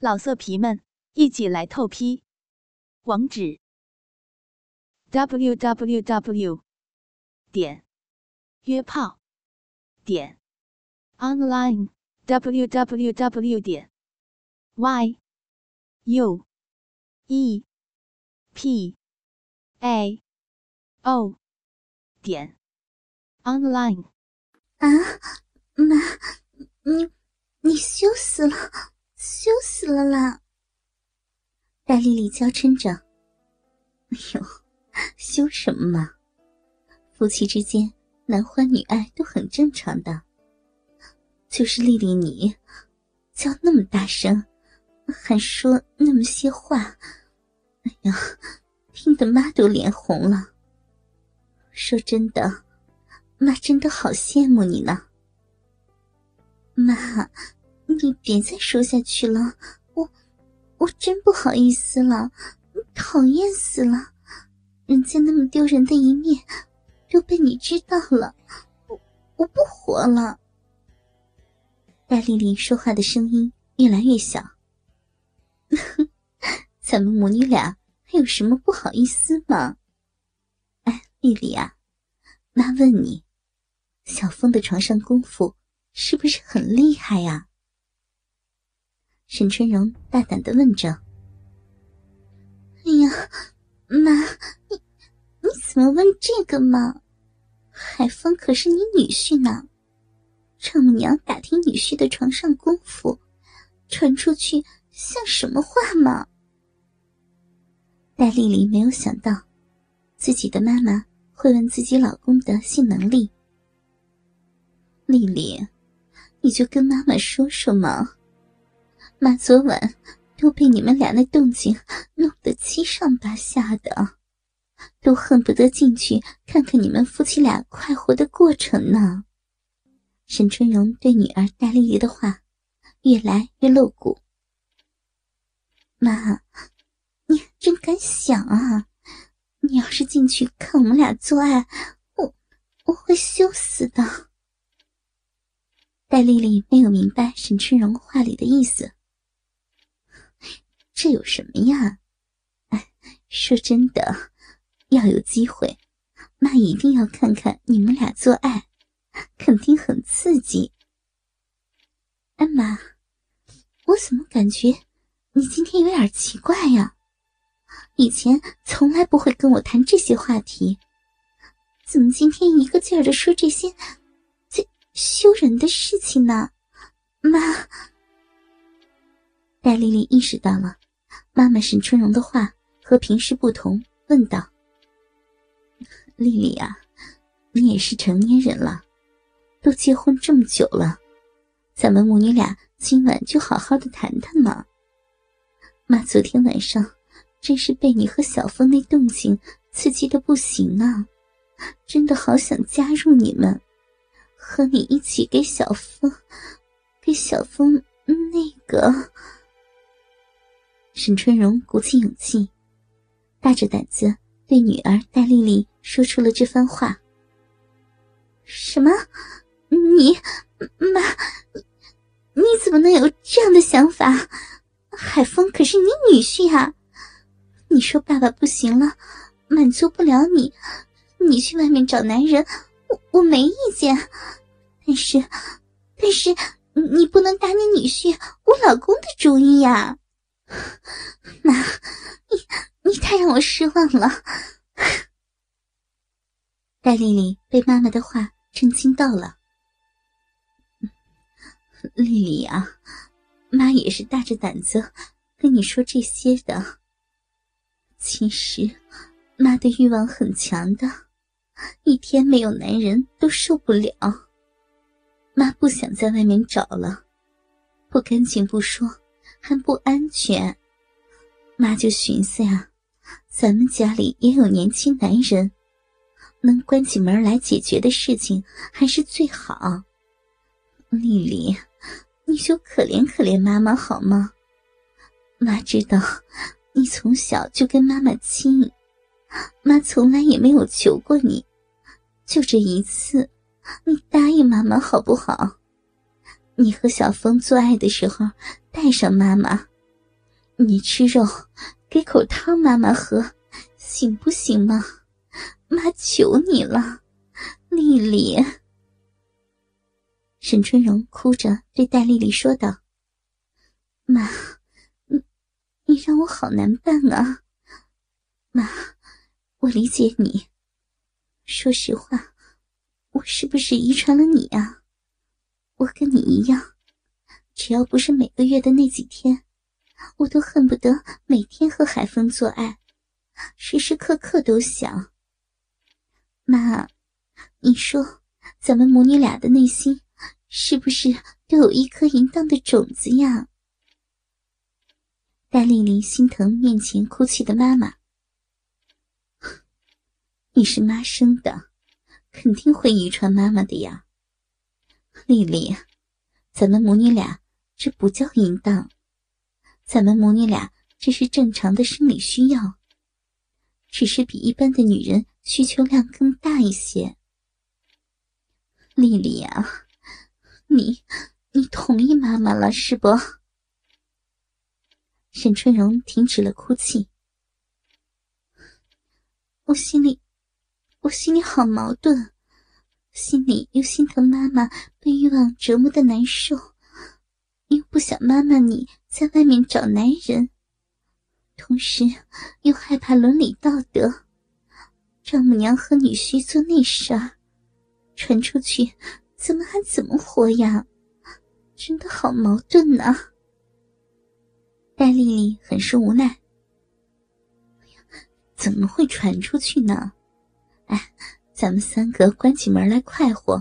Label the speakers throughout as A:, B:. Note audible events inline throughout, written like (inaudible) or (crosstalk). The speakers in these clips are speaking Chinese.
A: 老色皮们，一起来透批！网址：w w w 点约炮点 online w w w 点 y u e p a o 点 online。
B: 啊，妈，你你羞死了！羞死了啦！戴丽丽娇嗔着：“哎呦，羞什么嘛？夫妻之间男欢女爱都很正常的。就是丽丽你，叫那么大声，还说那么些话，哎呀，听得妈都脸红了。说真的，妈真的好羡慕你呢，妈。”你别再说下去了，我我真不好意思了，讨厌死了！人家那么丢人的一面都被你知道了，我我不活了。戴丽丽说话的声音越来越小。(laughs) 咱们母女俩还有什么不好意思吗？哎，丽丽啊，妈问你，小峰的床上功夫是不是很厉害呀？沈春荣大胆的问着：“哎呀，妈，你你怎么问这个嘛？海峰可是你女婿呢，丈母娘打听女婿的床上功夫，传出去像什么话嘛？”戴丽丽没有想到，自己的妈妈会问自己老公的性能力。丽丽，你就跟妈妈说说嘛。妈昨晚都被你们俩那动静弄得七上八下的，都恨不得进去看看你们夫妻俩快活的过程呢。沈春荣对女儿戴丽丽的话越来越露骨。妈，你真敢想啊！你要是进去看我们俩做爱，我我会羞死的。戴丽丽没有明白沈春荣话里的意思。这有什么呀？哎，(laughs) 说真的，要有机会，妈一定要看看你们俩做爱，肯定很刺激。哎妈，我怎么感觉你今天有点奇怪呀？以前从来不会跟我谈这些话题，怎么今天一个劲儿的说这些这羞人的事情呢？妈，戴丽丽意识到了。妈妈沈春荣的话和平时不同，问道：“丽丽啊，你也是成年人了，都结婚这么久了，咱们母女俩今晚就好好的谈谈嘛。妈昨天晚上真是被你和小峰那动静刺激的不行啊，真的好想加入你们，和你一起给小峰，给小峰那个。”沈春荣鼓起勇气，大着胆子对女儿戴丽丽说出了这番话。什么？你妈？你怎么能有这样的想法？海峰可是你女婿啊！你说爸爸不行了，满足不了你，你去外面找男人，我我没意见。但是，但是你不能打你女婿我老公的主意呀！妈，你你太让我失望了。戴丽丽被妈妈的话震惊到了。丽丽啊，妈也是大着胆子跟你说这些的。其实，妈的欲望很强的，一天没有男人都受不了。妈不想在外面找了，不干净不说。还不安全，妈就寻思呀，咱们家里也有年轻男人，能关起门来解决的事情还是最好。丽丽，你就可怜可怜妈妈好吗？妈知道你从小就跟妈妈亲，妈从来也没有求过你，就这一次，你答应妈妈好不好？你和小峰做爱的时候。带上妈妈，你吃肉，给口汤妈妈喝，行不行吗？妈求你了，丽丽。沈春荣哭着对戴丽丽说道：“妈，你你让我好难办啊！妈，我理解你。说实话，我是不是遗传了你啊？我跟你一样，只要不是每个月的那几天，我都恨不得每天和海峰做爱，时时刻刻都想。妈，你说，咱们母女俩的内心……”是不是都有一颗淫荡的种子呀？戴丽丽心疼面前哭泣的妈妈。(laughs) 你是妈生的，肯定会遗传妈妈的呀。丽丽，咱们母女俩这不叫淫荡，咱们母女俩这是正常的生理需要，只是比一般的女人需求量更大一些。丽丽呀。你，你同意妈妈了是不？沈春荣停止了哭泣。我心里，我心里好矛盾，心里又心疼妈妈被欲望折磨的难受，又不想妈妈你在外面找男人，同时又害怕伦理道德，丈母娘和女婿做那事儿，传出去。怎么还怎么活呀？真的好矛盾呢。戴丽丽很是无奈。怎么会传出去呢？哎，咱们三个关起门来快活，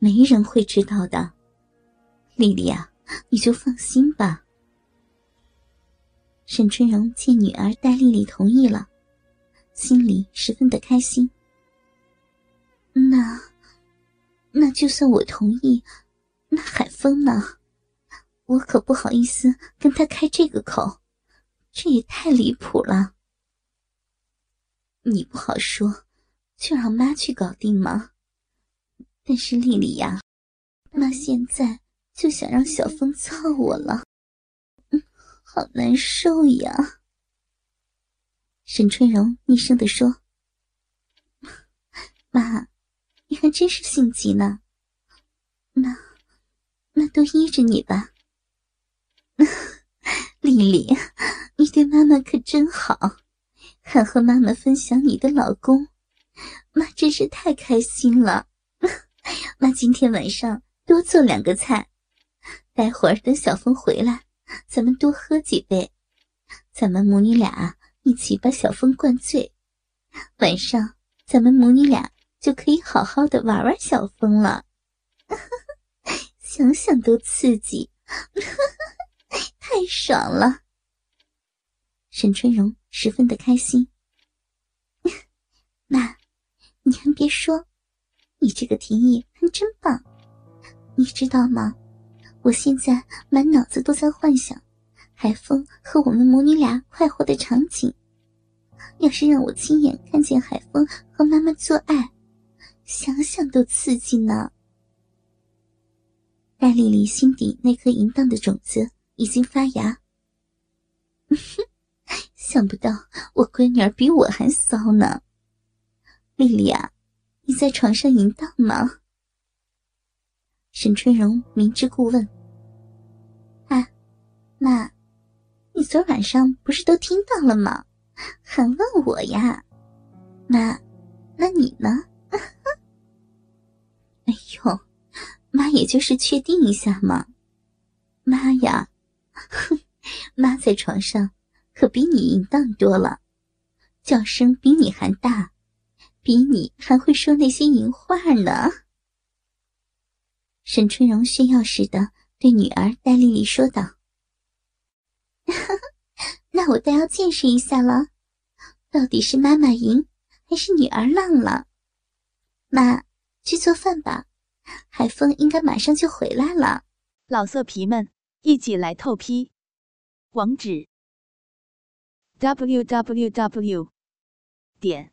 B: 没人会知道的。丽丽啊，你就放心吧。沈春荣见女儿戴丽丽同意了，心里十分的开心。那。那就算我同意，那海峰呢？我可不好意思跟他开这个口，这也太离谱了。你不好说，就让妈去搞定吗？但是丽丽呀，妈现在就想让小峰操我了，嗯，好难受呀。沈春荣厉声的说：“妈。”你还真是性急呢，那那都依着你吧。(laughs) 丽丽，你对妈妈可真好，还和妈妈分享你的老公，妈真是太开心了。(laughs) 妈今天晚上多做两个菜，待会儿等小峰回来，咱们多喝几杯，咱们母女俩一起把小峰灌醉，晚上咱们母女俩。就可以好好的玩玩小峰了，(laughs) 想想都刺激，(laughs) 太爽了。沈春荣十分的开心。妈，你还别说，你这个提议还真棒。你知道吗？我现在满脑子都在幻想海风和我们母女俩快活的场景。要是让我亲眼看见海风和妈妈做爱，想想都刺激呢。戴丽丽心底那颗淫荡的种子已经发芽。(laughs) 想不到我闺女儿比我还骚呢。丽丽啊，你在床上淫荡吗？沈春荣明知故问。啊，妈，你昨晚上不是都听到了吗？还问我呀？妈，那你呢？(laughs) 哎呦，妈也就是确定一下嘛。妈呀，哼，(laughs) 妈在床上可比你淫荡多了，叫声比你还大，比你还会说那些淫话呢。沈春荣炫耀似的对女儿戴丽丽说道：“ (laughs) 那我倒要见识一下了，到底是妈妈赢还是女儿浪了？妈。”去做饭吧，海风应该马上就回来了。
A: 老色皮们，一起来透批！网址：w w w 点